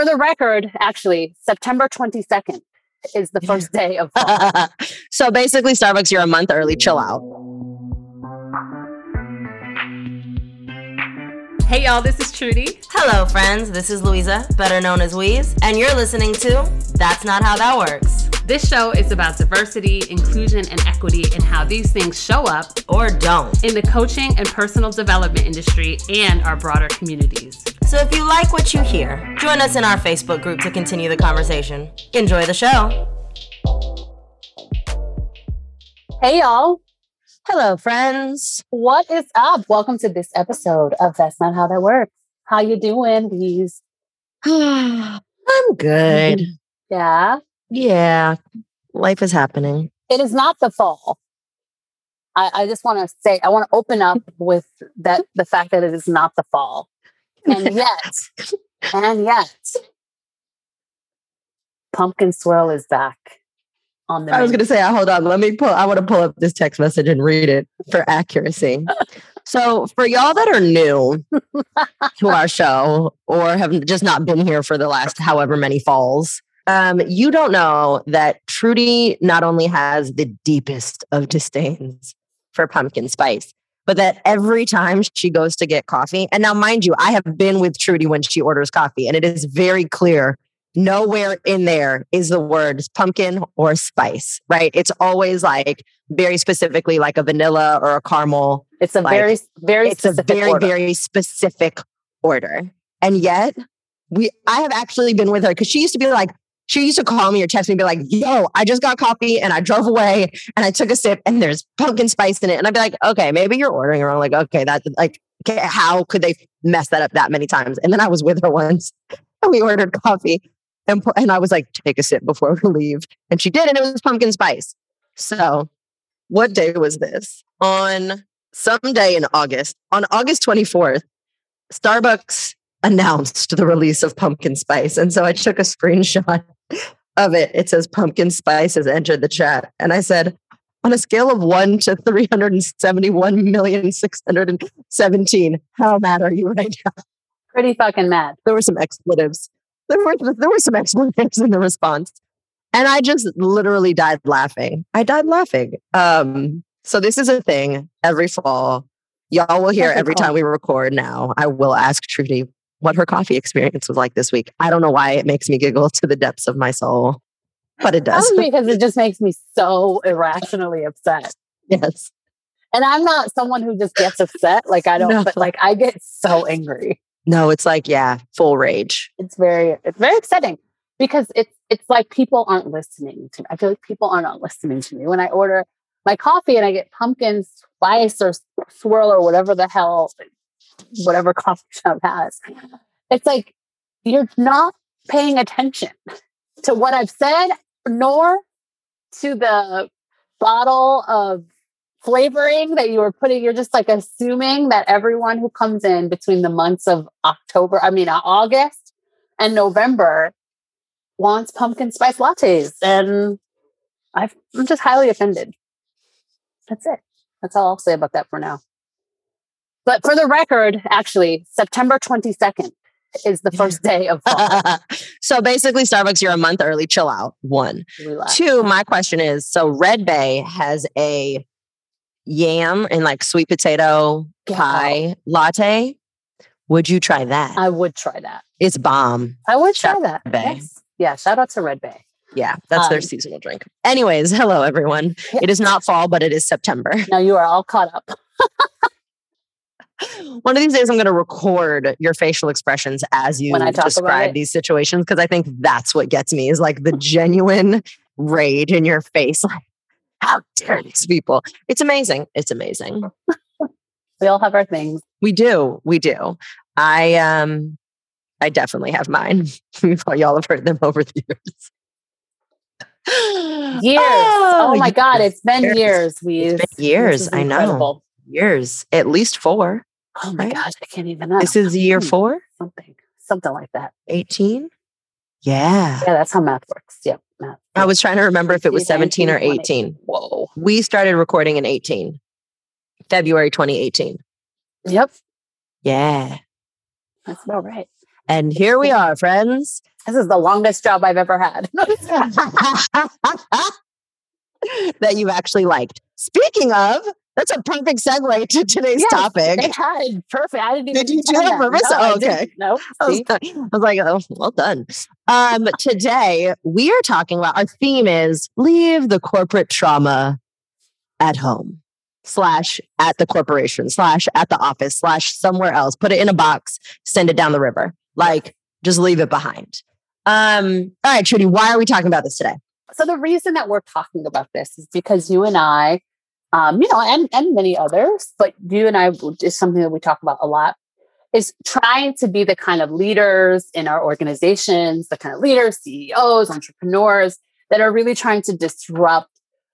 for the record, actually, September 22nd is the first day of fall. so basically, Starbucks, you're a month early. Chill out. Hey y'all, this is Trudy. Hello, friends. This is Louisa, better known as Weeze, and you're listening to That's Not How That Works. This show is about diversity, inclusion, and equity and how these things show up Or don't. in the coaching and personal development industry and our broader communities. So if you like what you hear, join us in our Facebook group to continue the conversation. Enjoy the show. hey, y'all. Hello, friends. What is up? Welcome to this episode of That's Not How That Works. How you doing, bees? I'm good. Yeah. Yeah, life is happening. It is not the fall. I, I just want to say, I want to open up with that the fact that it is not the fall. And yet, and yet, pumpkin swirl is back on the I was going to say, hold on. Let me pull. I want to pull up this text message and read it for accuracy. so, for y'all that are new to our show or have just not been here for the last however many falls, um, you don't know that Trudy not only has the deepest of disdains for pumpkin spice, but that every time she goes to get coffee, and now mind you, I have been with Trudy when she orders coffee, and it is very clear nowhere in there is the words pumpkin or spice, right? It's always like very specifically like a vanilla or a caramel. It's a like, very, very It's a very, order. very specific order. And yet, we I have actually been with her because she used to be like, she used to call me or text me and be like, yo, I just got coffee and I drove away and I took a sip and there's pumpkin spice in it. And I'd be like, okay, maybe you're ordering wrong. Like, okay, that's like, okay, how could they mess that up that many times? And then I was with her once and we ordered coffee and, and I was like, take a sip before we leave. And she did, and it was pumpkin spice. So, what day was this? On some day in August, on August 24th, Starbucks announced the release of pumpkin spice. And so I took a screenshot of it. It says pumpkin spice has entered the chat. And I said, on a scale of one to 371,617, how mad are you right now? Pretty fucking mad. There were some expletives. There were, there were some expletives in the response. And I just literally died laughing. I died laughing. Um, so this is a thing every fall. Y'all will hear Every every time we record now. I will ask Trudy what her coffee experience was like this week. I don't know why it makes me giggle to the depths of my soul, but it does. Because it just makes me so irrationally upset. yes. And I'm not someone who just gets upset. Like I don't, No. but like I get so angry. No, it's like, yeah, full rage. It's very, it's very upsetting because it's it's like people aren't listening to me. I feel like people are not listening to me when I order my coffee and I get pumpkin spice or swirl or whatever the hell, whatever coffee shop has. It's like you're not paying attention to what I've said, nor to the bottle of flavoring that you were putting. You're just like assuming that everyone who comes in between the months of October, I mean, uh, August and November wants pumpkin spice lattes. And I've, I'm just highly offended. That's it. That's all I'll say about that for now. But for the record, actually, September 22nd is the first day of fall. so basically, Starbucks, you're a month early. Chill out. One. Two, my question is so Red Bay has a yam and like sweet potato Get pie latte. Would you try that? I would try that. it's bomb. I would Shout try that. Red Bay. Yes. Yeah. Shout out to Red Bay. Yeah, that's their Um, seasonal drink. Anyways, hello everyone. It is not fall, but it is September. Now you are all caught up. One of these days, I'm going to record your facial expressions as you When I talk describe these situations because I think that's what gets me is like the genuine rage in your face. Like, how dare these people? It's amazing. It's amazing. We all have our things. We do. We do. I um I definitely have mine. Y'all have heard them over the years. Years. Oh, my God. It's been years. years. We It's been years, I know. Years. At least four. Oh my Right? gosh, I can't even know. This is year four? something, something like that. 18? Yeah. Yeah, that's how math works. Yep, math. I was trying to remember if it was 17, 17 or 20. 18. Whoa. We started recording in 18. February 2018. Yep, Yeah. that's about right. And here we are, friends. This is the longest job I've ever had. that you actually liked. Speaking of, that's a perfect segue to today's Yes, topic. It had perfect. I didn't even Did you do that purpose? No, Oh, okay. No. I was, I was like, oh, well done. Um, today we are talking about our theme is leave the corporate trauma at home slash at the corporation slash at the office slash somewhere else. Put it in a box, send it down the river. Like just leave it behind. Um, all right, Trudy, why are we talking about this today? So the reason that we're talking about this is because you and I, um, you know, and and many others, but you and I is something that we talk about a lot. Is trying to be the kind of leaders in our organizations, the kind of leaders, CEOs, entrepreneurs that are really trying to disrupt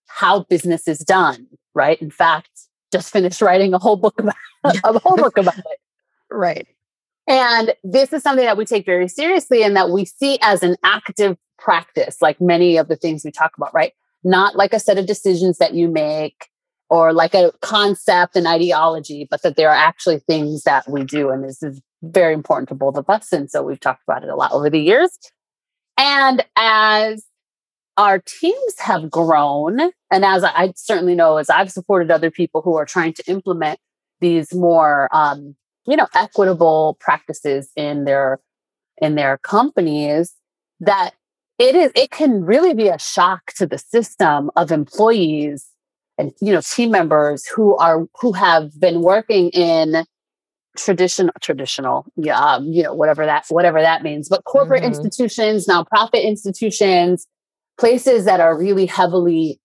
how business is done. Right. In fact, just finished writing a whole book about a whole book about it. Right. And this is something that we take very seriously and that we see as an active practice, like many of the things we talk about, right? Not like a set of decisions that you make or like a concept and ideology, but that there are actually things that we do. And this is very important to both of us. And so we've talked about it a lot over the years. And as our teams have grown, and as I, certainly know, as I've supported other people who are trying to implement these more um, you know equitable practices in their in their companies that it is it can really be a shock to the system of employees and you know team members who are who have been working in traditional traditional yeah um, you know whatever that whatever that means but corporate Mhm. institutions nonprofit institutions places that are really heavily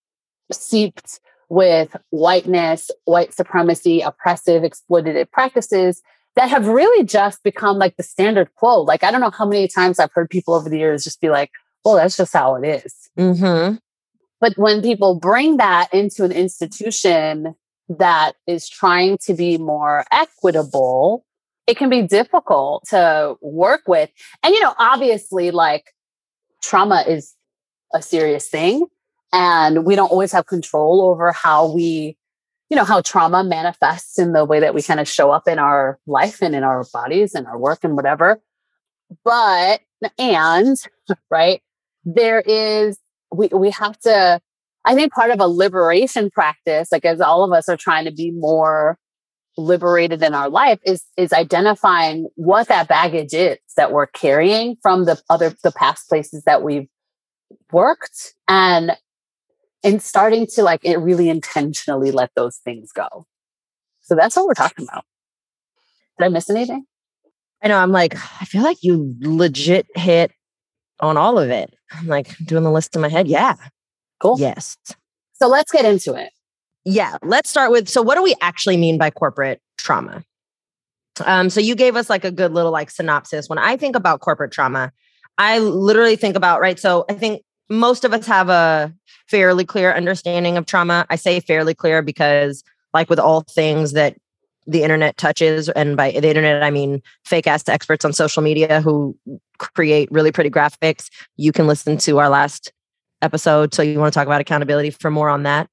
seeped with whiteness, white supremacy, oppressive, exploitative practices that have really just become like the standard quo. Like, I don't know how many times I've heard people over the years just be like, well, that's just how it is. Mm-hmm. But when people bring that into an institution that is trying to be more equitable, it can be difficult to work with. And, you know, obviously, like trauma is a serious thing. And we don't always have control over how we, you know, how trauma manifests in the way that we kind of show up in our life and in our bodies and our work and whatever. But, and, right, there is, we, we have to, I think part of a liberation practice, like as all of us are trying to be more liberated in our life is is identifying what that baggage is that we're carrying from the other the past places that we've worked and and starting to like it really intentionally let those things go so that's what we're talking about did i miss anything I know. I'm like, I feel like you legit hit on all of it. I'm like doing the list in my head. Yeah. cool Yes. so let's get into it Yeah. Let's start with so, what do we actually mean by corporate trauma? Um, so you gave us like a good little like synopsis. When I think about corporate trauma, I literally think about right. So I think most of us have a fairly clear understanding of trauma. I say fairly clear because, like with all things that the internet touches, and by the internet I mean fake ass experts on social media who create really pretty graphics. You can listen to our last episode. So you want to talk about accountability for more on that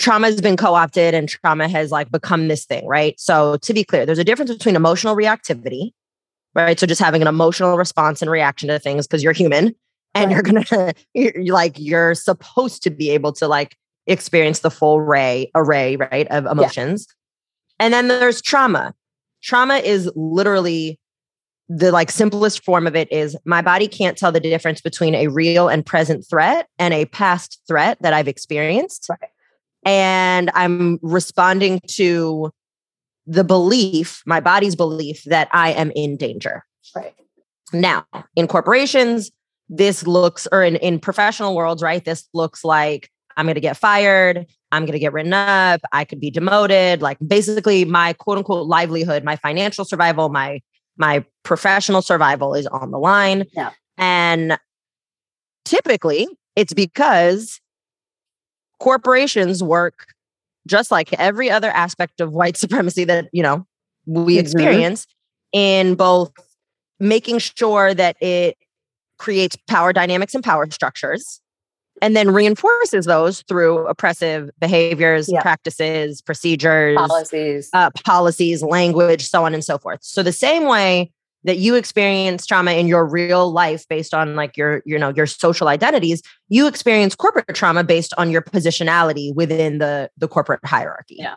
trauma has been co-opted and trauma has like become this thing, right? So to be clear, there's a difference between emotional reactivity, right? So just having an emotional response and reaction to things because you're human and you're gonna you're, like you're supposed to be able to like experience the full array array right of emotions. And then there's trauma. Trauma is literally the like simplest form of it is my body can't tell the difference between a real and present threat and a past threat that I've experienced Right. and I'm responding to the belief, my body's belief that I am in danger. right Now, in corporations, this looks, or in, in professional worlds, right? This looks like I'm going to get fired. I'm going to get written up. I could be demoted. Like basically, my quote unquote livelihood, my financial survival, my my professional survival is on the line. Yeah. And typically, it's because corporations work just like every other aspect of white supremacy that you know we Mhm. experience in both making sure that it creates power dynamics and power structures and then reinforces those through oppressive behaviors Yeah. practices procedures policies uh, policies language so on and so forth so the same way that you experience trauma in your real life based on like your you know your social identities you experience corporate trauma based on your positionality within the the corporate hierarchy Yeah.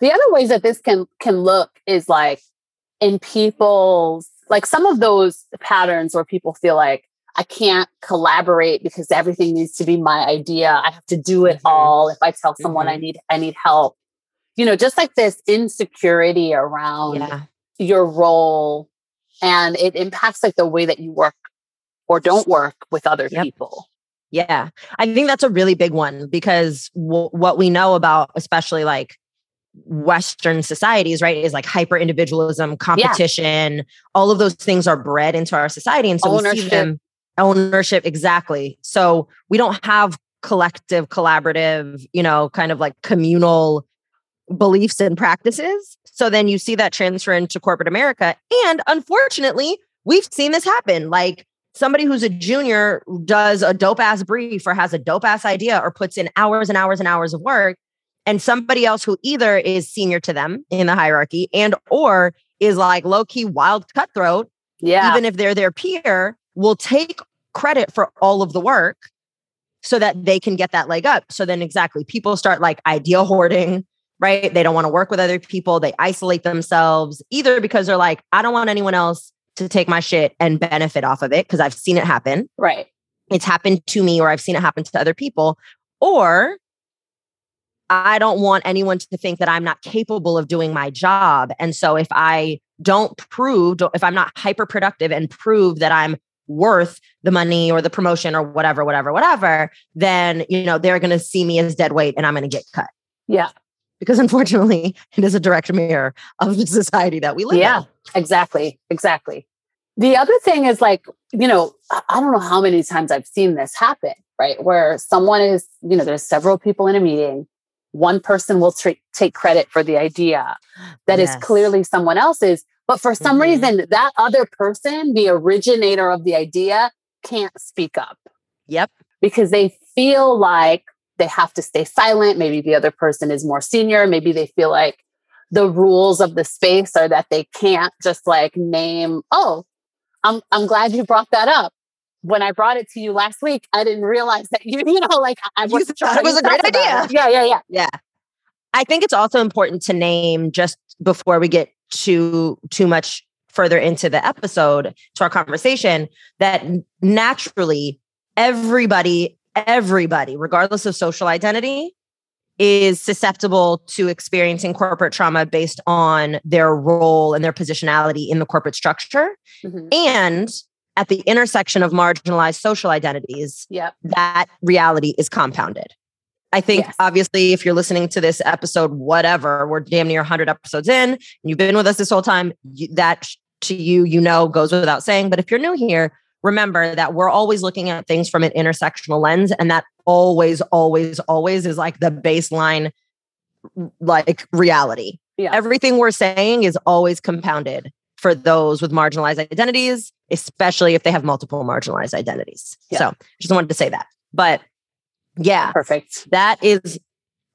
the other ways that this can can look is like in people's like some of those patterns where people feel like I can't collaborate because everything needs to be my idea. I have to do it Mhm. all. If I tell someone I Mhm. need I need help. You know, just like this insecurity around yeah your role and it impacts like the way that you work or don't work with other Yep. people. Yeah, I think that's a really big one because w- what we know about, especially like Western societies, right, is like hyper individualism, competition, all of those things are bred into our society. And so we see them ownership, exactly. So we don't have collective, collaborative, you know, kind of like communal beliefs and practices. So then you see that transfer into corporate America. And unfortunately, we've seen this happen. Like somebody who's a junior does a dope ass brief or has a dope ass idea or puts in hours and hours and hours of work and somebody else who either is senior to them in the hierarchy and or is like low key wild cutthroat Yeah. even if they're their peer will take credit for all of the work so that they can get that leg up so then exactly people start like idea hoarding right they don't want to work with other people they isolate themselves either because they're like i don't want anyone else to take my shit and benefit off of it because I've seen it happen. right. It's happened to me or I've seen it happen to other people. Or I don't want anyone to think that I'm not capable of doing my job. And so if I don't prove, if I'm not hyper productive and prove that I'm worth the money or the promotion or whatever, whatever, whatever, then, you know, they're going to see me as dead weight and I'm going to get cut. Yeah. Because unfortunately, it is a direct mirror of the society that we live Yeah. in. Exactly. Exactly. The other thing is like, you know, I don't know how many times I've seen this happen, right? Where someone is, you know, there's several people in a meeting. One person will tra- take credit for the idea that is Yes. clearly someone else's. But for some Mhm. reason, that other person, the originator of the idea, can't speak up Yep. because they feel like they have to stay silent. Maybe the other person is more senior. Maybe they feel like the rules of the space are that they can't just like name, oh, I'm I'm glad you brought that up. When I brought it to you last week, I didn't realize that you, you know, like I was thought it was a great idea. Yeah, yeah, yeah. Yeah. I think it's also important to name just before we get too too much further into the episode to our conversation that naturally everybody everybody regardless of social identity is susceptible to experiencing corporate trauma based on their role and their positionality in the corporate structure Mhm. and at the intersection of marginalized social identities Yep. that reality is compounded. I think Yes. obviously if you're listening to this episode, whatever, we're damn near 100 episodes in, and you've been with us this whole time, you, that to you, you know, goes without saying. But if you're new here, remember that we're always looking at things from an intersectional lens, and that always, always, always is like the baseline, like reality. Yeah. Everything we're saying is always compounded for those with marginalized identities, especially if they have multiple marginalized identities. Yeah. So just wanted to say that. But yeah, Perfect. that is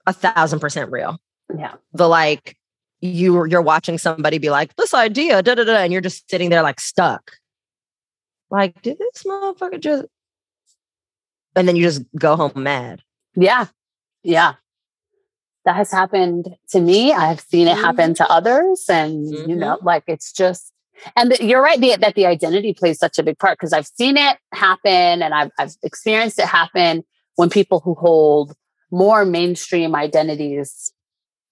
a thousand percent real. Yeah. The like you you're watching somebody be like, this idea, da da da, and you're just sitting there like stuck. Like, did this motherfucker just and then you just go home mad. Yeah. Yeah. That has happened to me. I've seen it mm-hmm. happen to others. And, you know, mm-hmm. like it's just, and the- you're right the, that the identity plays such a big part because I've seen it happen and I've, I've experienced it happen when people who hold more mainstream identities,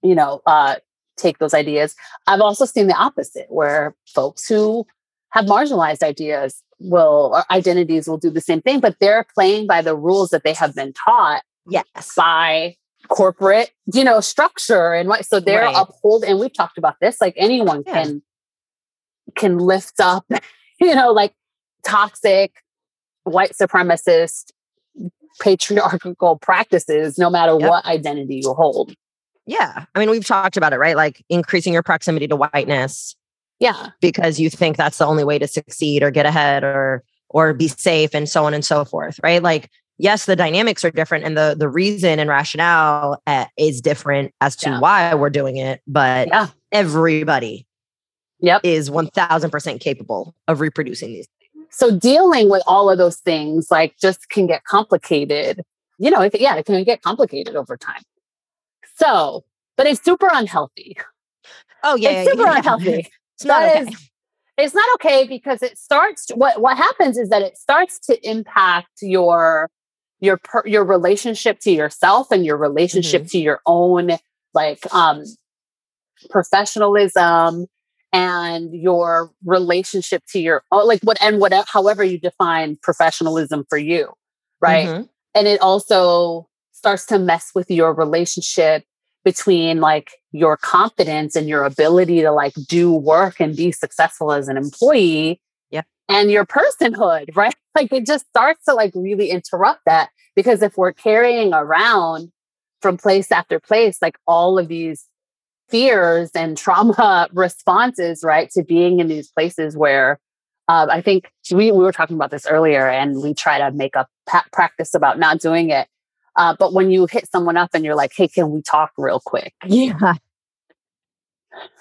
you know, uh, take those ideas. I've also seen the opposite where folks who have marginalized ideas will or identities will do the same thing, but they're playing by the rules that they have been taught Yes. by corporate, you know, structure and what so they're Right. uphold and we've talked about this, like anyone Yeah. can can lift up, you know, like toxic white supremacist patriarchal practices no matter Yep. what identity you hold. Yeah. I mean, we've talked about it, right? Like increasing your proximity to whiteness Yeah. because you think that's the only way to succeed or get ahead or or be safe and so on and so forth right like yes the dynamics are different and the the reason and rationale uh, is different as to Yeah. why we're doing it but Yeah. everybody Yep. is 1000% capable of reproducing these. So dealing with all of those things like just can get complicated. You know, it, yeah, it can get complicated over time. So, but it's super unhealthy. Oh, yeah. it's yeah, super yeah. unhealthy. It's not That okay. is- it's not okay because it starts what what happens is that it starts to impact your your per, your relationship to yourself and your relationship Mm-hmm. to your own like um professionalism and your relationship to your like what and whatever however you define professionalism for you right Mhm. and it also starts to mess with your relationship between like your confidence and your ability to like do work and be successful as an employee Yeah. and your personhood right like it just starts to like really interrupt that because if we're carrying around from place after place like all of these fears and trauma responses right to being in these places where uh, I think we, we were talking about this earlier, and we try to make a pa- practice about not doing it. Uh, but when you hit someone up and you're like, "Hey, can we talk real quick?" Yeah.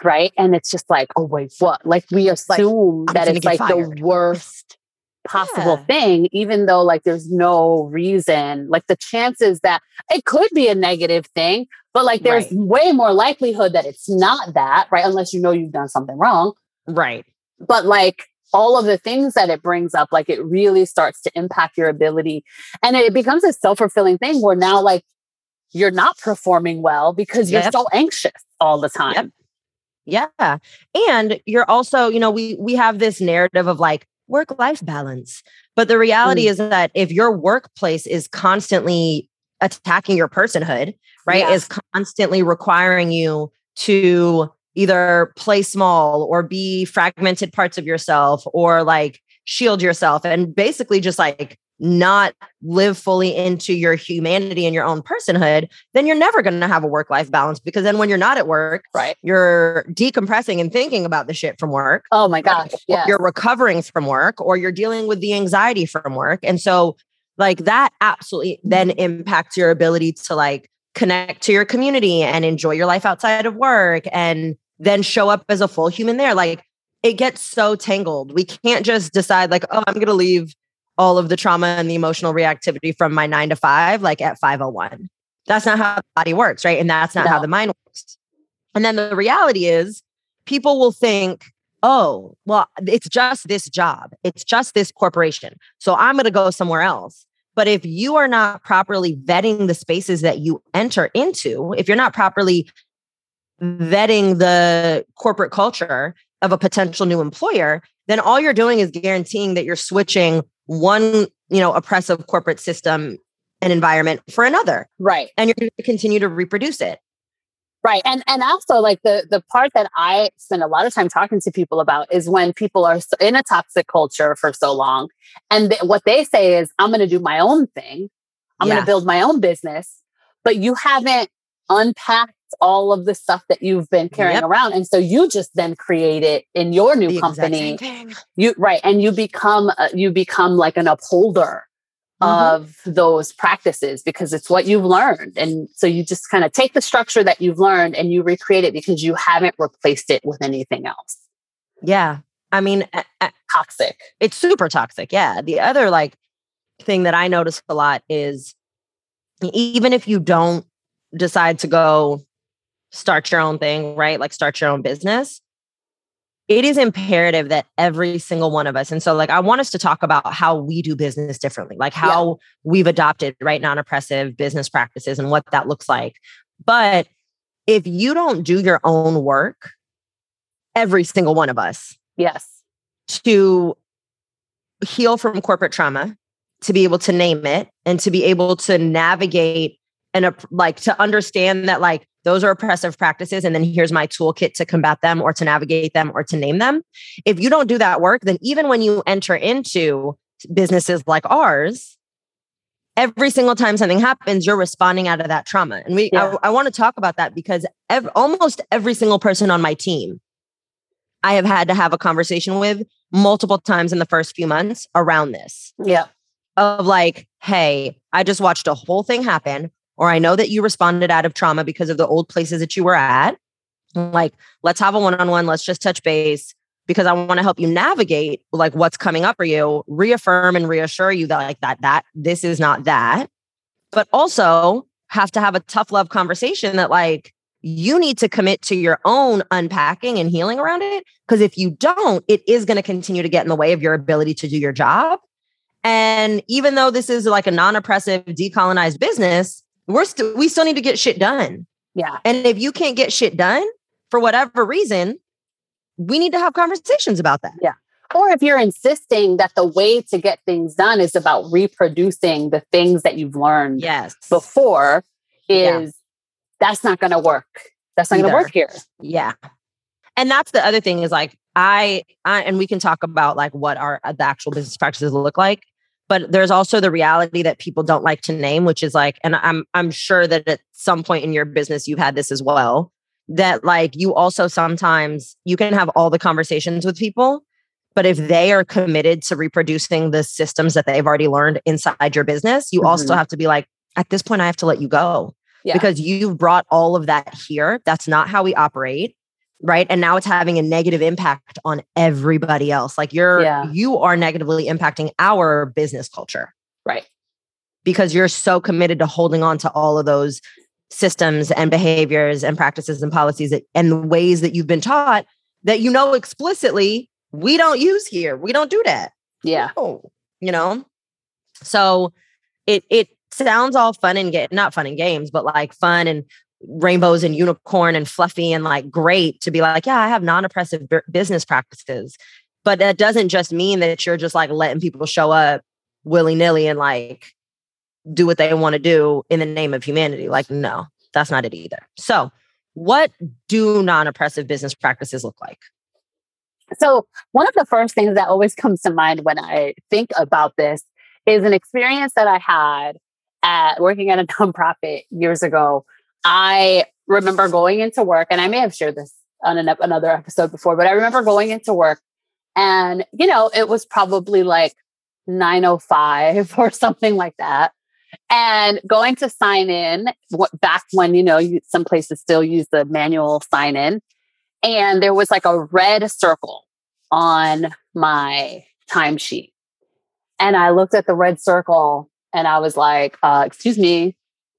Right, and it's just like, "Oh wait, what?" Like we assume I'm that it's like fired. the worst possible Yeah. thing, even though like there's no reason. Like the chances that it could be a negative thing, but like there's Right. way more likelihood that it's not that, right? Unless you know you've done something wrong. Right. but like all of the things that it brings up like it really starts to impact your ability and it becomes a self-fulfilling thing where now like you're not performing well because you're Yep. so anxious all the time Yeah. And you're also, you know, we we have this narrative of like work life balance. But the reality mm. is that if your workplace is constantly attacking your personhood, right? Yeah. Is constantly requiring you to either play small or be fragmented parts of yourself or like shield yourself and basically just like not live fully into your humanity and your own personhood, then you're never going to have a work life balance because then when you're not at work, right you're decompressing and thinking about the shit from work. oh my gosh yeah You're recovering from work or you're dealing with the anxiety from work. And so like that absolutely then impacts your ability to like connect to your community and enjoy your life outside of work and then show up as a full human there. Like it gets so tangled. We can't just decide like, oh, I'm going to leave all of the trauma and the emotional reactivity from my 9 to 5 like at 501. That's not how the body works, right? And that's not how the mind works. And then the reality is people will think, oh, well, it's just this job, it's just this corporation. So I'm going to go somewhere else. But if you are not properly vetting the spaces that you enter into, if you're not properly vetting the corporate culture of a potential new employer, then all you're doing is guaranteeing that you're switching one, you know, oppressive corporate system and environment for another. right. And you're going to continue to reproduce it. right. And and also like the the part that i spend a lot of time talking to people about is when people are in a toxic culture for so long and th- what they say is i'm going to do my own thing. I'm going to build my own business. But you haven't unpacked all of the stuff that you've been carrying Yep. around and so you just then create it in your new The company you right and you become uh, you become like an upholder Mhm. of those practices because it's what you've learned and so you just kind of take the structure that you've learned and you recreate it because you haven't replaced it with anything else Yeah. I mean, toxic it's super toxic. Yeah. The other like thing that I notice a lot is even if you don't decide to go start your own thing, right? Like start your own business, it is imperative that every single one of us, and so like I want us to talk about how we do business differently, like how we've adopted right non oppressive business practices and what that looks like. But if you don't do your own work, every single one of us, yes to heal from corporate trauma, to be able to name it, and to be able to navigate and like to understand that like those are oppressive practices, and then here's my toolkit to combat them, or to navigate them, or to name them. If you don't do that work, then even when you enter into businesses like ours, every single time something happens, you're responding out of that trauma. And we, Yeah. I, I want to talk about that because ev- almost every single person on my team, I have had to have a conversation with multiple times in the first few months around this yeah of like, hey, I just watched a whole thing happen, or I know that you responded out of trauma because of the old places that you were at. like let's have a one-on-one. Let's just touch base because i want to help you navigate like what's coming up for you reaffirm and reassure you that like that that this is not that. But also have to have a tough love conversation that like you need to commit to your own unpacking and healing around it because if you don't it is going to continue to get in the way of your ability to do your job. And even though this is like a non-oppressive decolonized business we're still we still need to get shit done Yeah. and if you can't get shit done for whatever reason, we need to have conversations about that. Yeah. Or if you're insisting that the way to get things done is about reproducing the things that you've learned Yes. before, Yeah. is that's not going to work. That's not going to work here. Yeah. And that's the other thing is like I, I and we can talk about like what our uh, the actual business practices look like. But there's also the reality that people don't like to name, which is like, and I'm I'm sure that at some point in your business you've had this as well. That like you also sometimes you can have all the conversations with people, but if they are committed to reproducing the systems that they've already learned inside your business, you also Mhm. have to be like, at this point, I have to let you go Yeah. because you've brought all of that here. That's not how we operate. Right. And now it's having a negative impact on everybody else. Like you're, Yeah. you are negatively impacting our business culture Right. because you're so committed to holding on to all of those systems and behaviors and practices and policies that, and the ways that you've been taught that you know explicitly we don't use here. We don't do that. Yeah. Oh, you know? So it it sounds all fun and get not fun and games, but like fun and rainbows and unicorn and fluffy and like great to be like, yeah, I have non-oppressive bu- business practices. But that doesn't just mean that you're just like letting people show up willy-nilly and like do what they want to do in the name of humanity. Like, no, that's not it either. So what do non-oppressive business practices look like? So, one of the first things that always comes to mind when I think about this is an experience that I had at working at a nonprofit years ago. I remember going into work, and I may have shared this on an, another episode before, but I remember going into work, and you know, it was probably like 905 or something like that. And going to sign in back when, you know, you, some places still use the manual sign in and there was like a red circle on my timesheet. And I looked at the red circle and I was like, uh, excuse me,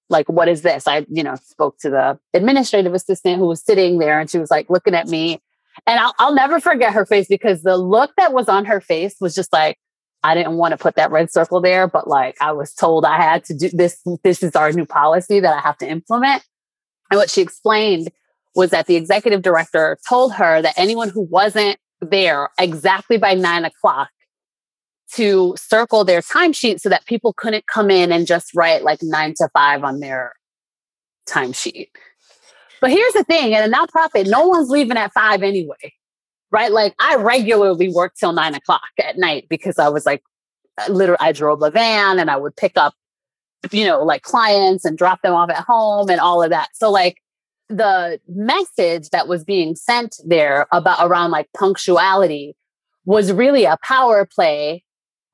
like, what is this? I, you know, spoke to the administrative assistant who was sitting there and she was like looking at me. And I'll, I'll never forget her face because the look that was on her face was just like, I didn't want to put that red circle there, but like I was told I had to do this. This is our new policy that I have to implement. And what she explained was that the executive director told her that anyone who wasn't there exactly by nine o'clock to circle their timesheet so that people couldn't come in and just write like nine to five on their timesheet. But here's the thing in a nonprofit, no one's leaving at five anyway, right? Like I regularly work till nine o'clock at night because I was like, literally, I drove a van and I would pick up, you know, like clients and drop them off at home and all of that. So, like, the message that was being sent there about around like punctuality was really a power play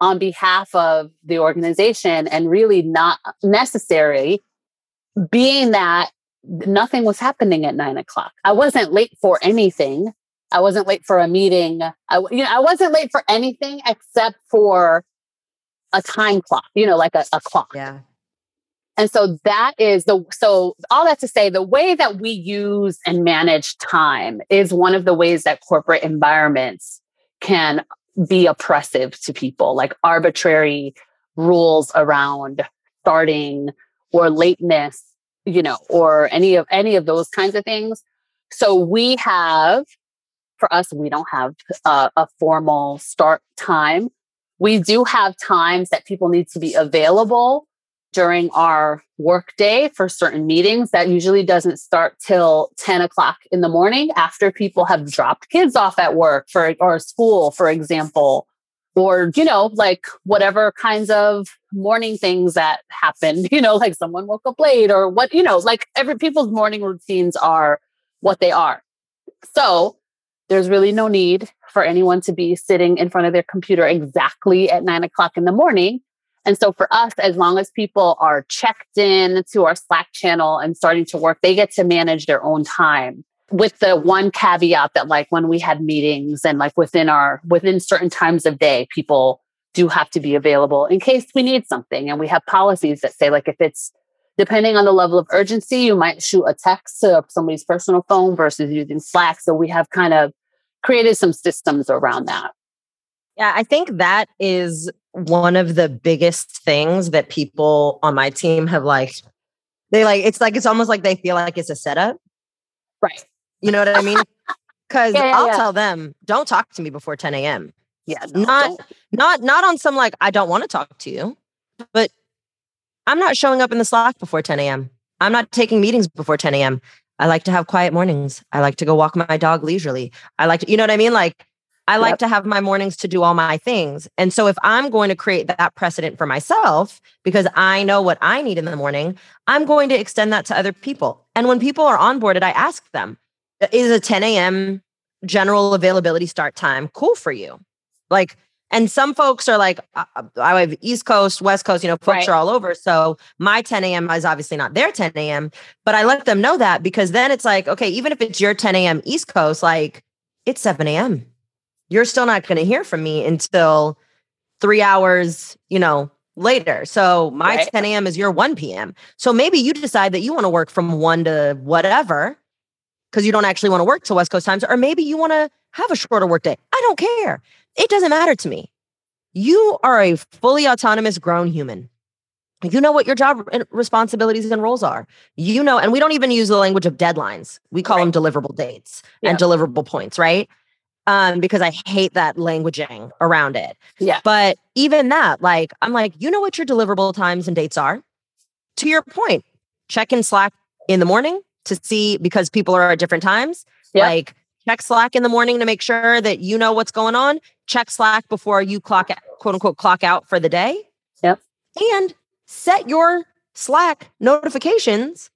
on behalf of the organization and really not necessary being that nothing was happening at nine o'clock. I wasn't late for anything. I wasn't late for a meeting. I you know i wasn't late for anything except for a time clock you know like a, a clock. Yeah. and so that is the so all that to say the way that we use and manage time is one of the ways that corporate environments can be oppressive to people like arbitrary rules around starting or lateness you know or any of any of those kinds of things. So we have for us we don't have a, a formal start time. We do have times that people need to be available during our workday for certain meetings that usually doesn't start till 10 o'clock in the morning after people have dropped kids off at work for or school for example. Or you know like whatever kinds of morning things that happen you know like someone woke up late or what you know like every people's morning routines are what they are. So there's really no need for anyone to be sitting in front of their computer exactly at nine o'clock in the morning and so for us, as long as people are checked in to our Slack channel and starting to work, they get to manage their own time with the one caveat that like when we had meetings and like within our within certain times of day people do have to be available in case we need something. And we have policies that say like if it's depending on the level of urgency you might shoot a text to somebody's personal phone versus using slack. So we have kind of created some systems around that. Yeah i think that is one of the biggest things that people on my team have like they like it's like it's almost like they feel like it's a setup right you know what I mean? Because Yeah, yeah, I'll yeah. tell them, don't talk to me before 10 a.m. yeah no, Not don't- not not on some like I don't want to talk to you, but I'm not showing up in the Slack before 10 a.m. I'm not taking meetings before 10 a.m. I like to have quiet mornings. I like to go walk my dog leisurely. I like to, you know what I mean? Like I like Yep. to have my mornings to do all my things. And so if I'm going to create that precedent for myself because I know what I need in the morning, I'm going to extend that to other people. And when people are onboarded, I ask them, is a 10 a.m. general availability start time cool for you? Like, and some folks are like, I have East Coast, West Coast, you know, folks Right. are all over. So my 10 a.m. is obviously not their 10 a.m., but I let them know that because then it's like, okay, even if it's your 10 a.m. East Coast, like it's 7 a.m. You're still not going to hear from me until three hours, you know, later. So my Right. 10 a.m. is your 1 p.m. So maybe you decide that you want to work from 1 to whatever because you don't actually want to work till West Coast times, or maybe you want to have a shorter work day. I don't care. It doesn't matter to me. You are a fully autonomous grown human. You know what your job responsibilities and roles are. You know, and we don't even use the language of deadlines. We call them deliverable dates and deliverable points, right? Um, because I hate that languaging around it. yeah But even that, like, I'm like, you know what your deliverable times and dates are? To your point, check in Slack in the morning to see because people are at different times. Yep. Like, check Slack in the morning to make sure that you know what's going on. Check Slack before you clock out, quote unquote, clock out for the day. Yep. And set your Slack notifications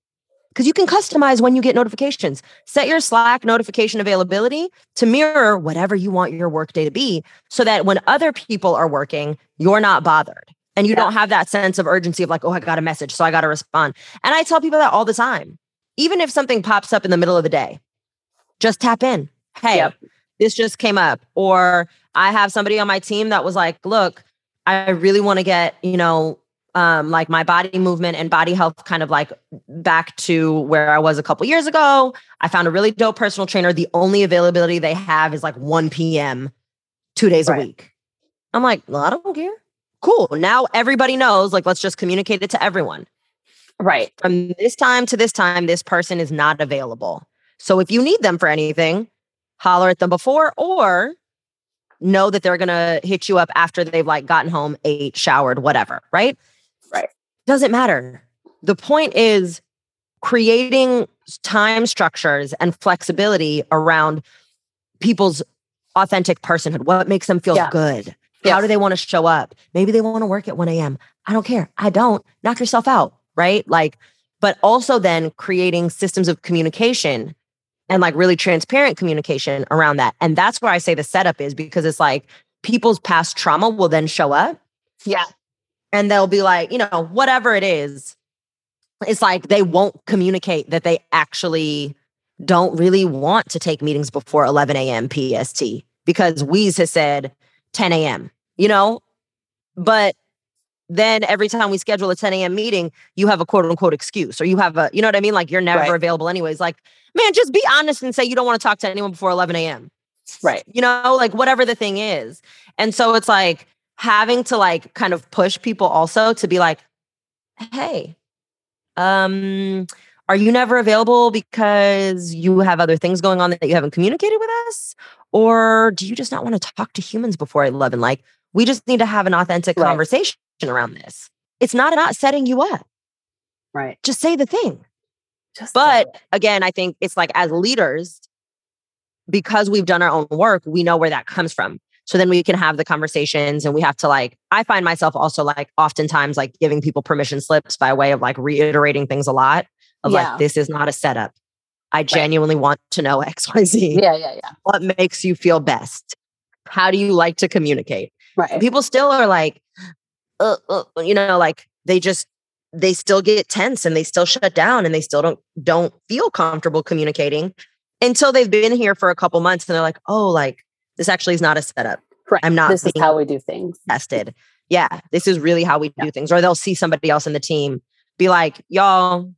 because you can customize when you get notifications. Set your Slack notification availability to mirror whatever you want your workday to be so that when other people are working, you're not bothered. And you Yeah. don't have that sense of urgency of like, oh, I got a message, so I got to respond. And I tell people that all the time. Even if something pops up in the middle of the day, just tap in. Hey, Yep. this just came up. Or I have somebody on my team that was like, look, I really want to get, you know, um, like my body movement and body health kind of like back to where I was a couple years ago. I found a really dope personal trainer. The only availability they have is like 1 p.m. two days Right. a week. I'm like, well, I don't care. Cool. Now everybody knows, like, let's just communicate it to everyone. right From this time to this time, this person is not available. So if you need them for anything, holler at them before or know that they're going to hit you up after they've like gotten home, ate, showered, whatever, right? Doesn't matter. The point is creating time structures and flexibility around people's authentic personhood. What makes them feel Yeah. good? Yeah. How do they want to show up? Maybe they want to work at 1 a.m. I don't care. I don't. Knock yourself out, right? Like, but also then creating systems of communication and like really transparent communication around that. And that's where I say the setup is because it's like people's past trauma will then show up yeah and they'll be like, you know, whatever it is, it's like they won't communicate that they actually don't really want to take meetings before 11 a.m. PST because Weeze has said 10 a.m., you know? But then every time we schedule a 10 a.m. meeting, you have a quote unquote excuse or you have a, you know what I mean? Like you're never Right. available anyways. Like, man, just be honest and say you don't want to talk to anyone before 11 a.m right you know like whatever the thing is and so it's like having to like kind of push people also to be like hey um are you never available because you have other things going on that you haven't communicated with us? Or do you just not want to talk to humans before 11 like? We just need to have an authentic Right. conversation around this. It's not not setting you up. Right. Just say the thing. Just but again, I think it's like as leaders, because we've done our own work, we know where that comes from. So then we can have the conversations and we have to like, I find myself also like oftentimes like giving people permission slips by way of like reiterating things a lot of Yeah. like, this is not a setup. I genuinely want to know XYZ. yeah yeah yeah What makes you feel best? How do you like to communicate? right people still are like uh, uh, you know like they just they still get tense and they still shut down and they still don't don't feel comfortable communicating until they've been here for a couple months and they're like, oh, like this actually is not a setup. Correct. I'm not This is how we do things. tested. Yeah, this is really how we Yeah. do things. Or they'll see somebody else in the team be like, y'all,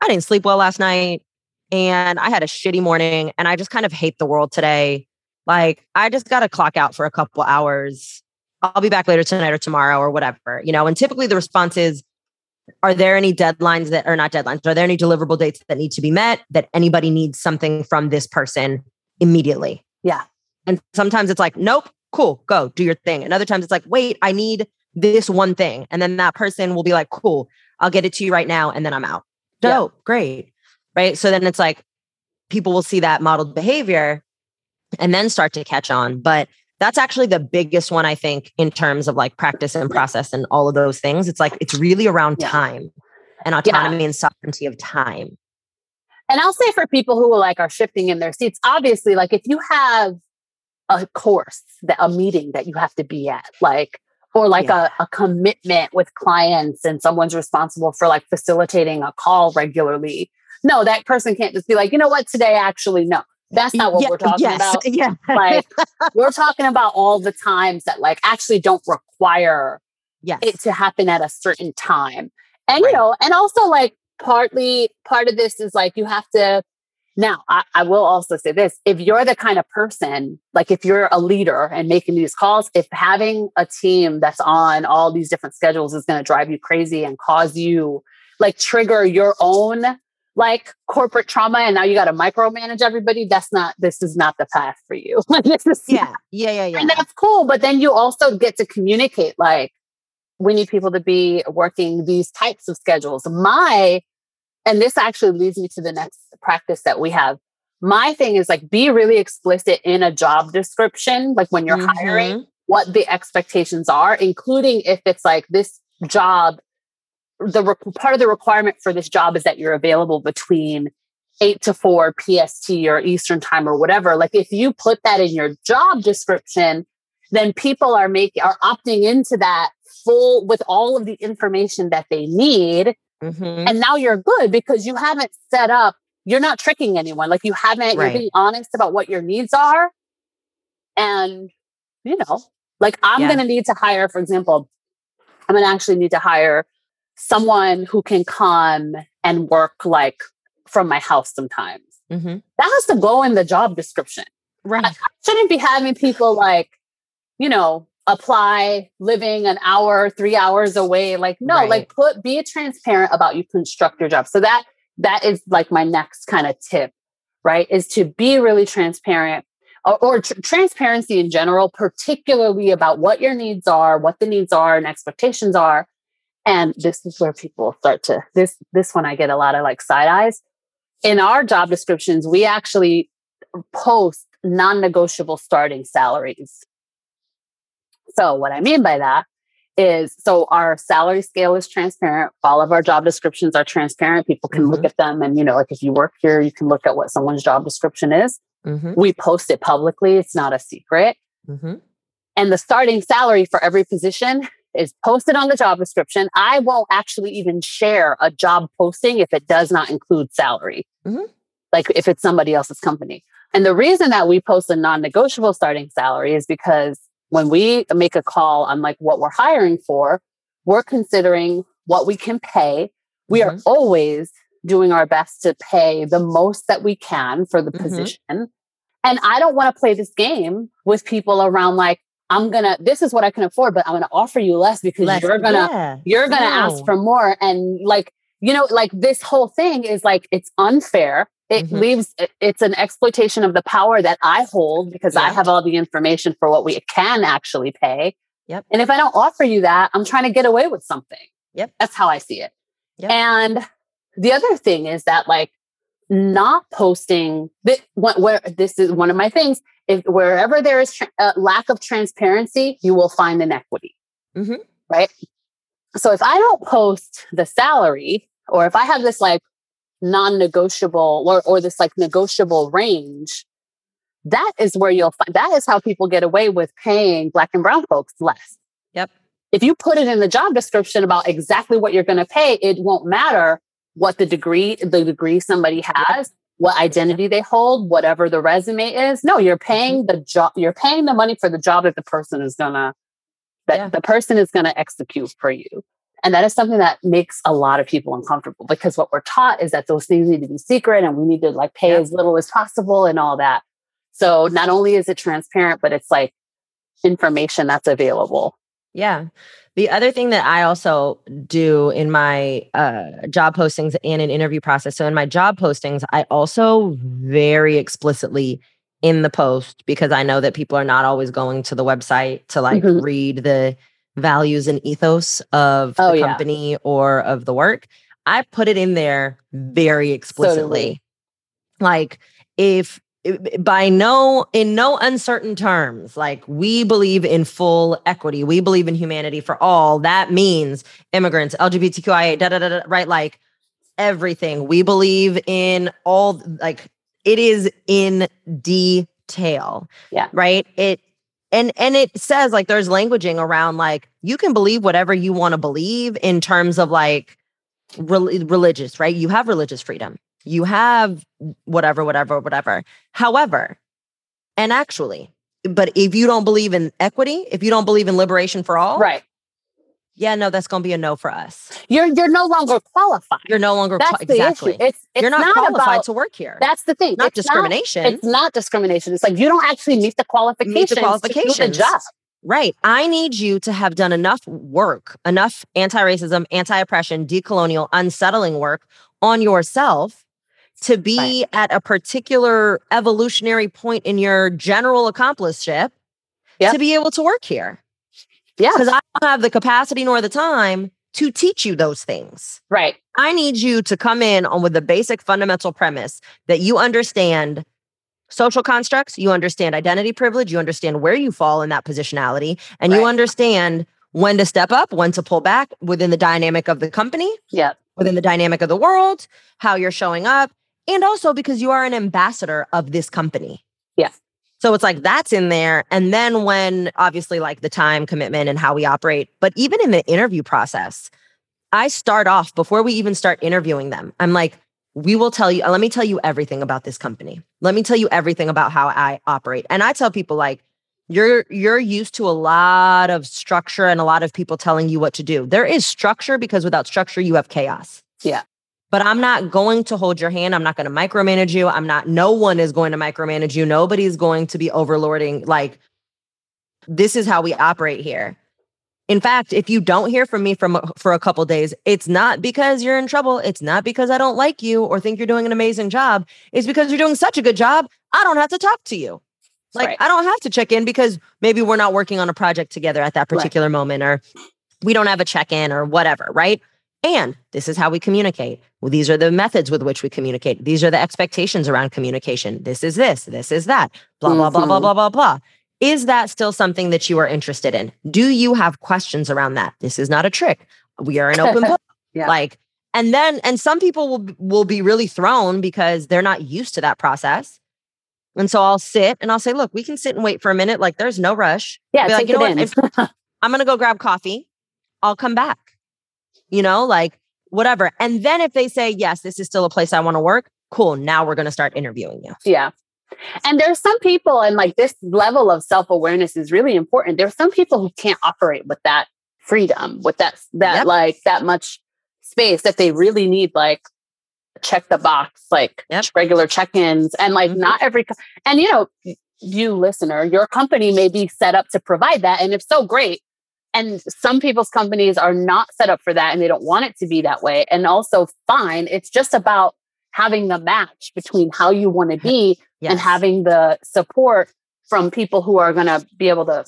I didn't sleep well last night and I had a shitty morning and I just kind of hate the world today. Like, I just got to clock out for a couple hours. I'll be back later tonight or tomorrow or whatever, you know. And typically the response is, are there any deadlines that are not deadlines? Are there any deliverable dates that need to be met that anybody needs something from this person immediately? Yeah. And sometimes it's like, nope, cool, go do your thing. And other times it's like, wait, I need this one thing. And then that person will be like, cool, I'll get it to you right now. And then I'm out. Yeah. Great. Right. So then it's like people will see that modeled behavior and then start to catch on. But that's actually the biggest one, I think, in terms of like practice and process and all of those things. It's like it's really around Yeah. time and autonomy and sovereignty of time. And I'll say for people who are like are shifting in their seats, obviously, like if you have a course that a meeting that you have to be at, like or like Yeah. a, a commitment with clients and someone's responsible for like facilitating a call regularly. No, that person can't just be like, you know what, today actually no. That's not what Yeah, we're talking yes, about. Yeah. Like we're talking about all the times that like actually don't require yes. it to happen at a certain time. And you know, and also like partly part of this is like you have to now I, I will also say this if you're the kind of person like if you're a leader and making these calls if having a team that's on all these different schedules is going to drive you crazy and cause you like trigger your own like corporate trauma and now you got to micromanage everybody that's not this is not the path for you like this is yeah. Yeah. Yeah. Yeah. and that's cool. But then you also get to communicate like, we need people to be working these types of schedules. My, and this actually leads me to the next practice that we have. My thing is like, be really explicit in a job description, like when you're hiring, Mhm. what the expectations are, including if it's like this job, the re- part of the requirement for this job is that you're available between eight to four PST or Eastern time or whatever. Like if you put that in your job description, then people are making are opting into that full with all of the information that they need. Mhm. And now you're good because you haven't set up, you're not tricking anyone. Like you haven't, Right. you're being honest about what your needs are. And, you know, like I'm Yeah. going to need to hire, for example, I'm going to actually need to hire someone who can come and work like from my house sometimes. Mhm. That has to go in the job description. Right. I shouldn't be having people like, you know, apply living an hour, three hours away. Like, no, Right. like put be transparent about you construct your job. So that that is like my next kind of tip, right? Is to be really transparent or, or tr- transparency in general, particularly about what your needs are, what the needs are and expectations are. And this is where people start to this this one I get a lot of like side eyes. In our job descriptions, we actually post non-negotiable starting salaries. So what I mean by that is so our salary scale is transparent. All of our job descriptions are transparent. People can look Mhm. at them and you know, like if you work here, you can look at what someone's job description is. Mhm. We post it publicly. It's not a secret. Mhm. And the starting salary for every position is posted on the job description. I won't actually even share a job posting if it does not include salary, Mhm. like if it's somebody else's company. And the reason that we post a non negotiable starting salary is because when we make a call on like what we're hiring for, we're considering what we can pay. We are always doing our best to pay the most that we can for the Mhm. position. And I don't want to play this game with people around like, I'm gonna, this is what I can afford, but I'm gonna offer you less because Less- you're gonna, yeah. you're gonna ask for more. And like, you know, like this whole thing is like, it's unfair. It Mhm. leaves, it's an exploitation of the power that I hold because I have all the information for what we can actually pay. Yep. And if I don't offer you that, I'm trying to get away with something. Yep. That's how I see it. Yep. And the other thing is that like not posting that where this is one of my things if wherever there is tra- a lack of transparency you will find inequity Mhm. right so if i don't post the salary or if i have this like non-negotiable or, or this like negotiable range that is where you'll find that is how people get away with paying black and brown folks less Yep. if you put it in the job description about exactly what you're going to pay it won't matter what the degree the degree somebody has what identity they hold, whatever the resume is. No, you're mm-hmm. paying the job, you're paying the money for the job that the person is gonna that Yeah. the person is gonna execute for you. And that is something that makes a lot of people uncomfortable because what we're taught is that those things need to be secret and we need to like pay Yep. as little as possible and all that. So not only is it transparent, but it's like information that's available. Yeah. The other thing that I also do in my uh, job postings and in interview process. So in my job postings, I also very explicitly in the post because I know that people are not always going to the website to like Mhm. read the values and ethos of Oh, the yeah. company or of the work. I put it in there very explicitly. Like if by no in no uncertain terms like we believe in full equity we believe in humanity for all that means immigrants lgbtqia da, da, da, da, right like everything we believe in all like it is in detail Yeah. right it and and it says like there's languaging around like you can believe whatever you want to believe in terms of like rel- religious right? You have religious freedom. You have whatever whatever whatever. However and actually but if you don't believe in equity if you don't believe in liberation for all Right. Yeah no that's going to be a no for us You're you're no longer qualified. you're no longer that's the exactly issue. It's, it's you're not, qualified about, to work here that's the thing. not It's discrimination it's not discrimination. It's like you don't actually meet the qualifications, Meet the to do the job. Right. I need you to have done enough work, enough anti racism, anti oppression, decolonial, unsettling work on yourself to be at a particular evolutionary point in your general accomplishment Yep. to be able to work here. Yeah. Because I don't have the capacity nor the time to teach you those things. Right. I need you to come in on with the basic fundamental premise that you understand social constructs, you understand identity privilege, you understand where you fall in that positionality, and you understand when to step up, when to pull back within the dynamic of the company, Yeah. within the dynamic of the world, how you're showing up, and also because you are an ambassador of this company. Yeah. So it's like that's in there. And then when obviously like the time commitment and how we operate, but even in the interview process, I start off before we even start interviewing them. I'm like, we will tell you, let me tell you everything about this company. Let me tell you everything about how I operate. And I tell people like, you're you're used to a lot of structure and a lot of people telling you what to do. There is structure because without structure you have chaos. Yeah. But I'm not going to hold your hand. I'm not going to micromanage you. I'm not no one is going to micromanage you. Nobody's going to be overlording like this is how we operate here. In fact, if you don't hear from me from for a couple days, it's not because you're in trouble. It's not because I don't like you or think you're doing an amazing job. It's because you're doing such a good job. I don't have to talk to you. Like Right. I don't have to check in because maybe we're not working on a project together at that Right. particular moment or we don't have a check-in or whatever, right? And this is how we communicate. Well, these are the methods with which we communicate. These are the expectations around communication. This is this, this is that, blah, blah, blah, blah, Mhm. blah, blah, blah. Is that still something that you are interested in? Do you have questions around that? This is not a trick. We are an open book. Yeah. Like, and then, and some people will, will be really thrown because they're not used to that process. And so I'll sit and I'll say, look, we can sit and wait for a minute. Like, there's no rush. Yeah. Like, you know what? I'm going to go grab coffee. I'll come back. You know, like whatever. And then if they say, yes, this is still a place I want to work, cool. Now we're going to start interviewing you. Yeah. And there's some people, and like this level of self awareness is really important. There's some people who can't operate with that freedom, with that, that Yep. like that much space that they really need, like, check the box, like Yep. regular check ins. And like, Mhm. not every, and you know, you listener, your company may be set up to provide that. And if so, great. And some people's companies are not set up for that and they don't want it to be that way. And also, fine. It's just about having the match between how you want to be and having the support from people who are going to be able to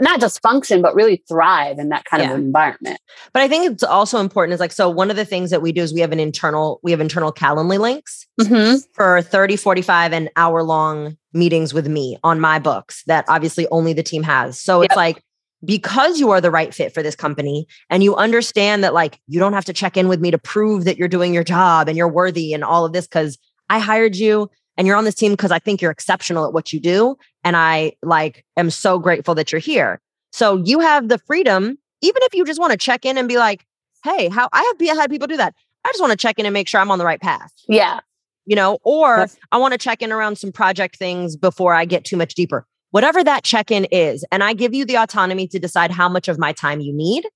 not just function but really thrive in that kind Yeah. of environment But I think it's also important is like, so one of the things that we do is we have an internal, we have internal Calendly links mm-hmm. for 30, 45 and hour long meetings with me on my books that obviously only the team has. So it's like, because you are the right fit for this company and you understand that like you don't have to check in with me to prove that you're doing your job and you're worthy and all of this because I hired you and you're on this team because I think you're exceptional at what you do. And I like am so grateful that you're here. So you have the freedom, even if you just want to check in and be like, hey, how I have be- had people do that. I just want to check in and make sure I'm on the right path. yeah you know, or Yes. I want to check in around some project things before I get too much deeper. Whatever that check in is. And I give you the autonomy to decide how much of my time you need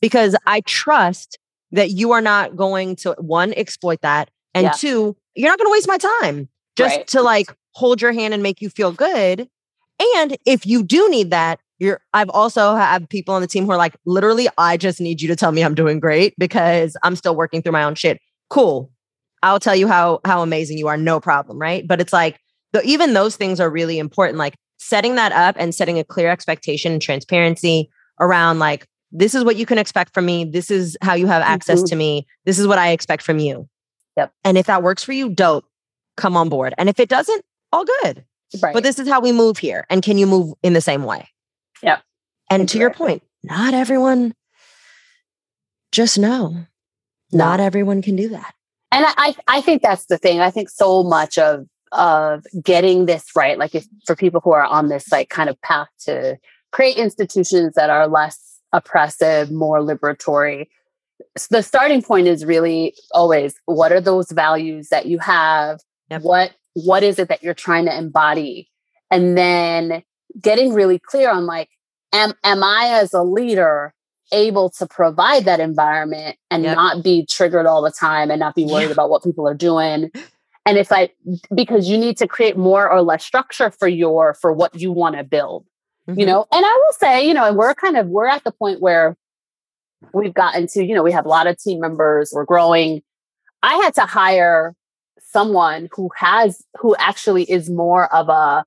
because I trust that you are not going to one, exploit that. And Yeah. two, you're not going to waste my time just Right. to like hold your hand and make you feel good. And if you do need that, you're I've also have people on the team who are like, literally, I just need you to tell me I'm doing great because I'm still working through my own shit. Cool. I'll tell you how how amazing you are, no problem, right? But it's like the, even those things are really important. Like setting that up and setting a clear expectation and transparency around like this is what you can expect from me. This is how you have access Mhm. to me. This is what I expect from you. Yep. And if that works for you, dope. Come on board. And if it doesn't, all good. Right. But this is how we move here. And can you move in the same way? Yep. And to your point, not everyone just know. Not everyone can do that. and I I think that's the thing. I think so much of of getting this right, like if for people who are on this like kind of path to create institutions that are less oppressive, more liberatory. s- The starting point is really always what are those values that you have? Yep. What what is it that you're trying to embody? And then getting really clear on like, am am I as a leader able to provide that environment and Yep. not be triggered all the time and not be worried Yeah. about what people are doing? And if I because you need to create more or less structure for your for what you want to build you Mhm. know? And i will say you know and we're kind of we're at the point where we've gotten to you know we have a lot of team members we're growing. I had to hire someone who has who actually is more of a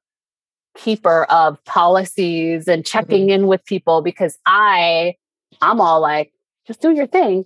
keeper of policies and checking in with people because i i'm all like just do your thing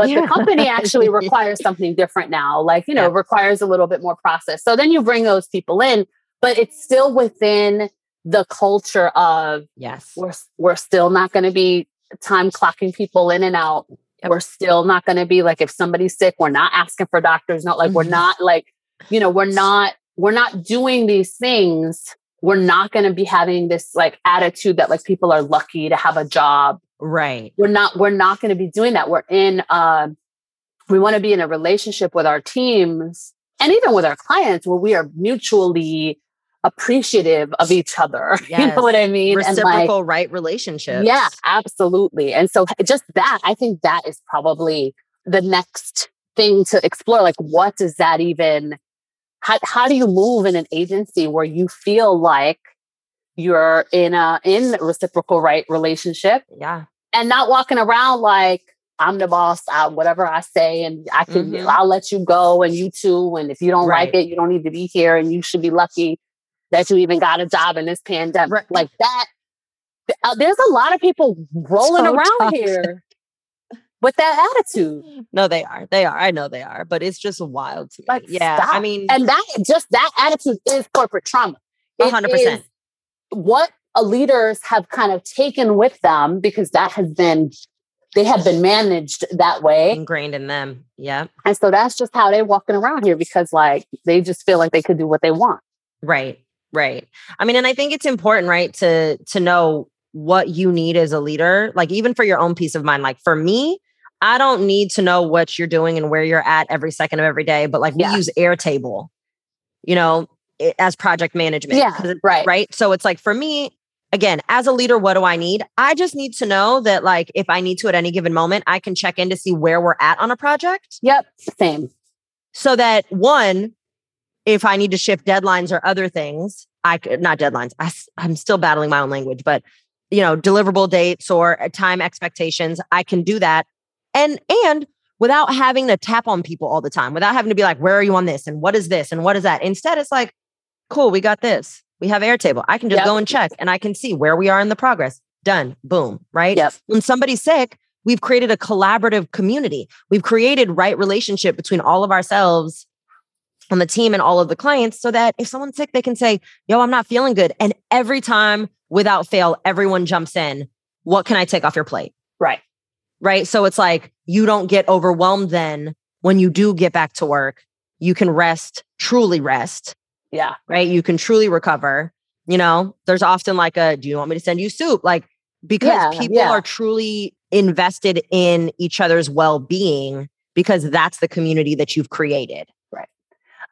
but Yeah. the company actually requires something different now like you know Yeah. requires a little bit more process so then you bring those people in but it's still within the culture of Yes. we're we're still not going to be time clocking people in and out. Yep. We're still not going to be like if somebody's sick, we're not asking for doctors. Not like we're Mhm. not like you know we're not we're not doing these things. We're not going to be having this like attitude that like people are lucky to have a job. Right. We're not we're not going to be doing that. We're in uh, we want to be in a relationship with our teams and even with our clients where we are mutually appreciative of each other. You know what I mean? And, like, Reciprocal right relationships. yeah, absolutely. And so just that, I think that is probably the next thing to explore. Like, what does that even, how, how do you move in an agency where you feel like you're in a, in a reciprocal right relationship Yeah. and not walking around like, I'm the boss, I, whatever I say, and I can, Mhm. I'll let you go and you too. And if you don't like it, you don't need to be here and you should be lucky that you even got a job in this pandemic. Right. Like that. Uh, there's a lot of people rolling So around here with that attitude. No, they are. They are. I know they are. But it's just wild to me. Like, yeah. I mean, And that just that attitude is corporate trauma. It hundred percent. is What leaders have kind of taken with them because that has been they have been managed that way. ingrained in them. Yeah. And so that's just how they're walking around here because like they just feel like they could do what they want. Right. Right. I mean, and I think it's important, right, to to know what you need as a leader, like even for your own peace of mind. Like for me, I don't need to know what you're doing and where you're at every second of every day, but like we Yeah. use Airtable, you know, as project management. Yeah, right. Right. So it's like for me, again, as a leader, what do I need? I just need to know that like if I need to at any given moment, I can check in to see where we're at on a project Yep, same. so that one if i need to shift deadlines or other things i could not deadlines I, am still battling my own language but you know deliverable dates or uh, time expectations i can do that and and without having to tap on people all the time without having to be like where are you on this and what is this and what is that instead it's like cool we got this. We have airtable. I can just Yep. go and check and i can see where we are in the progress. Done. Boom right? Yep. when somebody's sick we've created a collaborative community. We've created right relationship between all of ourselves on the team and all of the clients so that if someone's sick they can say yo i'm not feeling good. And every time without fail everyone jumps in what can i take off your plate? Right. right? So it's like you don't get overwhelmed then. When you do get back to work you can rest truly rest Yeah. right you can truly recover you know there's often like a do you want me to send you soup like because Yeah, people yeah. are truly invested in each other's well-being because that's the community that you've created Right.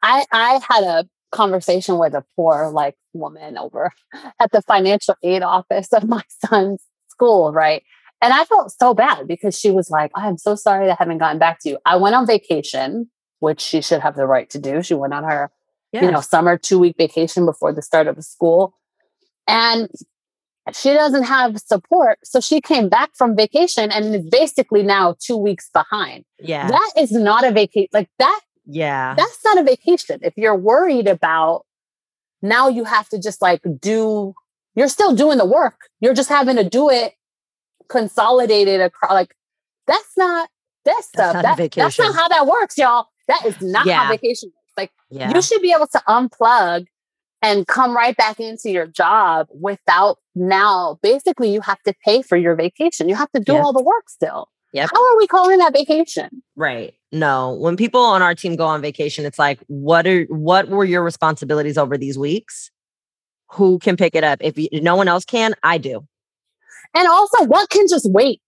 I I had a conversation with a poor like woman over at the financial aid office of my son's school, right? And I felt so bad because she was like, I'm so sorry that I haven't gotten back to you. I went on vacation, which she should have the right to do. She went on her, Yeah. you know, summer two week vacation before the start of the school. And she doesn't have support. So she came back from vacation and is basically now two weeks behind. yeah. That is not a vacation. Like that yeah. that's not a vacation. If you're worried about now you have to just like do, you're still doing the work. You're just having to do it consolidated across. Like that's not that stuff. not a That, that's not how that works, y'all. That is not Yeah. how vacation works. Like yeah. you should be able to unplug and come right back into your job without now basically you have to pay for your vacation. You have to do all the work still. Yeah. How are we calling that vacation? Right. No. When people on our team go on vacation, it's like, what are what were your responsibilities over these weeks? Who can pick it up? If you, no one else can, I do. And also what can just wait?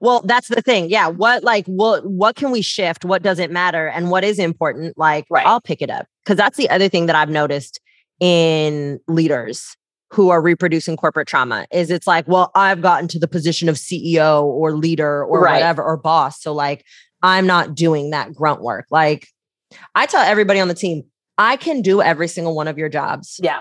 Well, that's the thing. Yeah. What like what what can we shift? What doesn't matter? And what is important? Like Right. I'll pick it up. Cause that's the other thing that I've noticed in leaders who are reproducing corporate trauma is it's like, well, I've gotten to the position of CEO or leader or Right. whatever or boss. So like I'm not doing that grunt work. Like I tell everybody on the team, I can do every single one of your jobs Yeah.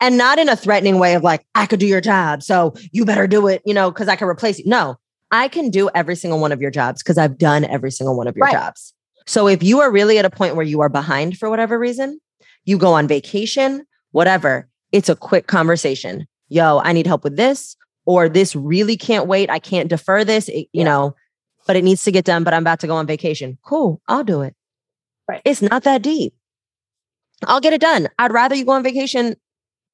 and not in a threatening way of like i could do your job so you better do it you know because i can replace you no i can do every single one of your jobs because i've done every single one of your Right. jobs so if you are really at a point where you are behind for whatever reason you go on vacation whatever it's a quick conversation yo i need help with this or this really can't wait i can't defer this it- you Yeah. know but it needs to get done but i'm about to go on vacation cool i'll do it Right. it's not that deep I'll get it done. I'd rather you go on vacation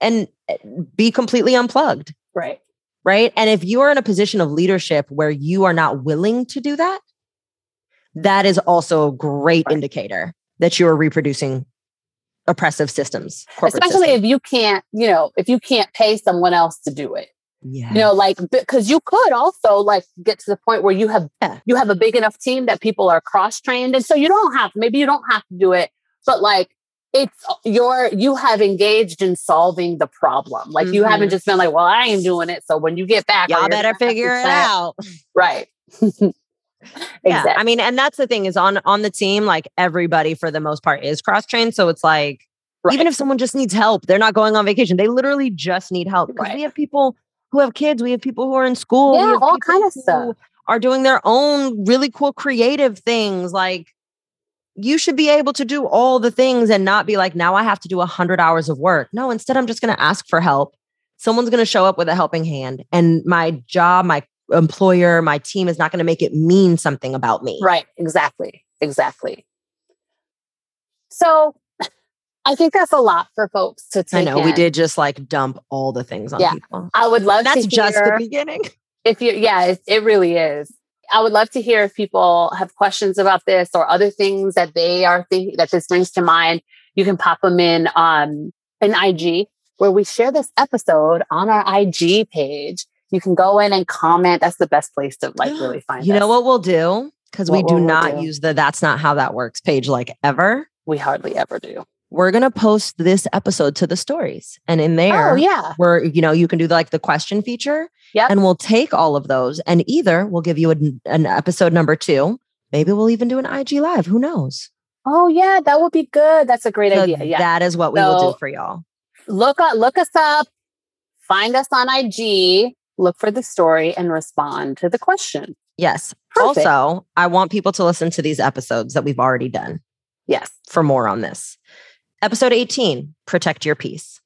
and eh, be completely unplugged, Right. Right? And if you're in a position of leadership where you are not willing to do that, that is also a great Right. indicator that you are reproducing oppressive systems. Especially systems. if you can't, you know, if you can't pay someone else to do it. yeah. You know, like because you could also like get to the point where you have Yeah. you have a big enough team that people are cross trained, and so you don't have maybe you don't have to do it, but like it's your you have engaged in solving the problem. Like you haven't Mhm. just been like, well, I ain't doing it. So when you get back, y'all better gonna have to figure it chat." out. Right. Yeah. I mean, and that's the thing is on on the team, like everybody for the most part is cross trained. So it's like Right. even if someone just needs help, they're not going on vacation. They literally just need help. Because Right. we have people who have kids, we have people who are in school, we Yeah, have all kind of stuff. Are doing their own really cool creative things. Like you should be able to do all the things and not be like, now I have to do a hundred hours of work. No, instead I'm just gonna ask for help. Someone's gonna show up with a helping hand. And my job, my employer, my team is not gonna make it mean something about me. Right. Exactly. Exactly. So I think that's a lot for folks to take. I know we did just like dump all the things on Yeah. people. I would love That's to just the beginning. if you yeah, it, it really is. I would love to hear if people have questions about this or other things that they are thinking that this brings to mind. You can pop them in um an IG where we share this episode on our IG page. You can go in and comment. That's the best place to like really find You us. know what we'll do? Because we do will we not do? use the that's not how that works page like ever. We hardly ever do. We're gonna post this episode to the stories. And in there, Oh yeah. where you know you can do like the question feature. Yep. And we'll take all of those and either we'll give you an, an episode number two. Maybe we'll even do an IG live. Who knows? Oh yeah, that would be good. That's a great So idea. Yeah. That is what we will do for y'all. look up, look us up, find us on IG, look for the story, and respond to the question. Yes. Perfect. Also, I want people to listen to these episodes that we've already done. Yes. for more on this. Episode 18, protect your peace.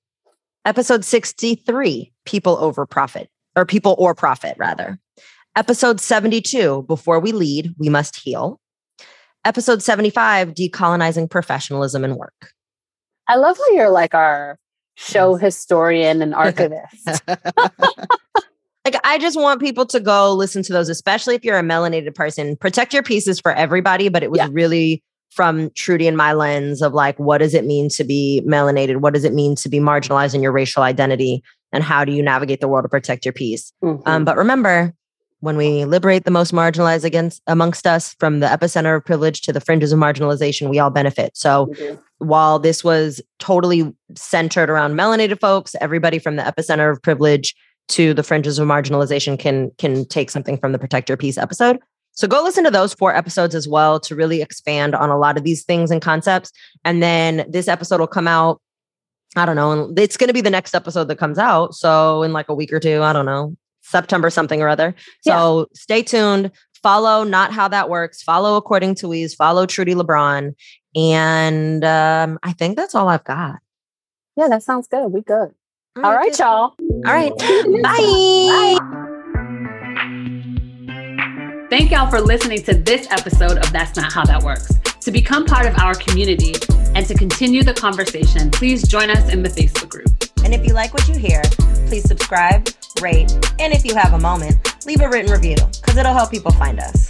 Episode 63, people over profit, or people or profit, rather. Episode 72, before we lead, we must heal. Episode 75, decolonizing professionalism and work. I love how you're like our show historian and archivist. like, I just want people to go listen to those, especially if you're a melanated person. Protect your pieces for everybody, but it was Yeah. really from Trudi and my lens of like, what does it mean to be melanated? What does it mean to be marginalized in your racial identity? And how do you navigate the world to protect your peace? Mhm. Um, but remember, when we liberate the most marginalized against amongst us from the epicenter of privilege to the fringes of marginalization, we all benefit. So do. while this was totally centered around melanated folks, everybody from the epicenter of privilege to the fringes of marginalization can can take something from the protect your peace episode. So go listen to those four episodes as well to really expand on a lot of these things and concepts. And then this episode will come out. I don't know. It's going to be the next episode that comes out. So in like a week or two, I don't know, September something or other. So yeah. stay tuned. Follow not how that works. Follow according to Weeze. Follow Trudi Lebron. And um, I think that's all I've got. Yeah, that sounds good. We good. All right, y'all. All right. Bye. Bye. Thank y'all for listening to this episode of That's Not How That Works. To become part of our community and to continue the conversation, please join us in the Facebook group. And if you like what you hear, please subscribe, rate, and if you have a moment, leave a written review because it'll help people find us.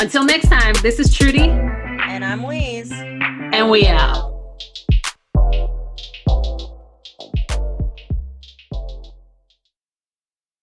Until next time, this is Trudi. And I'm Weeze. And we out.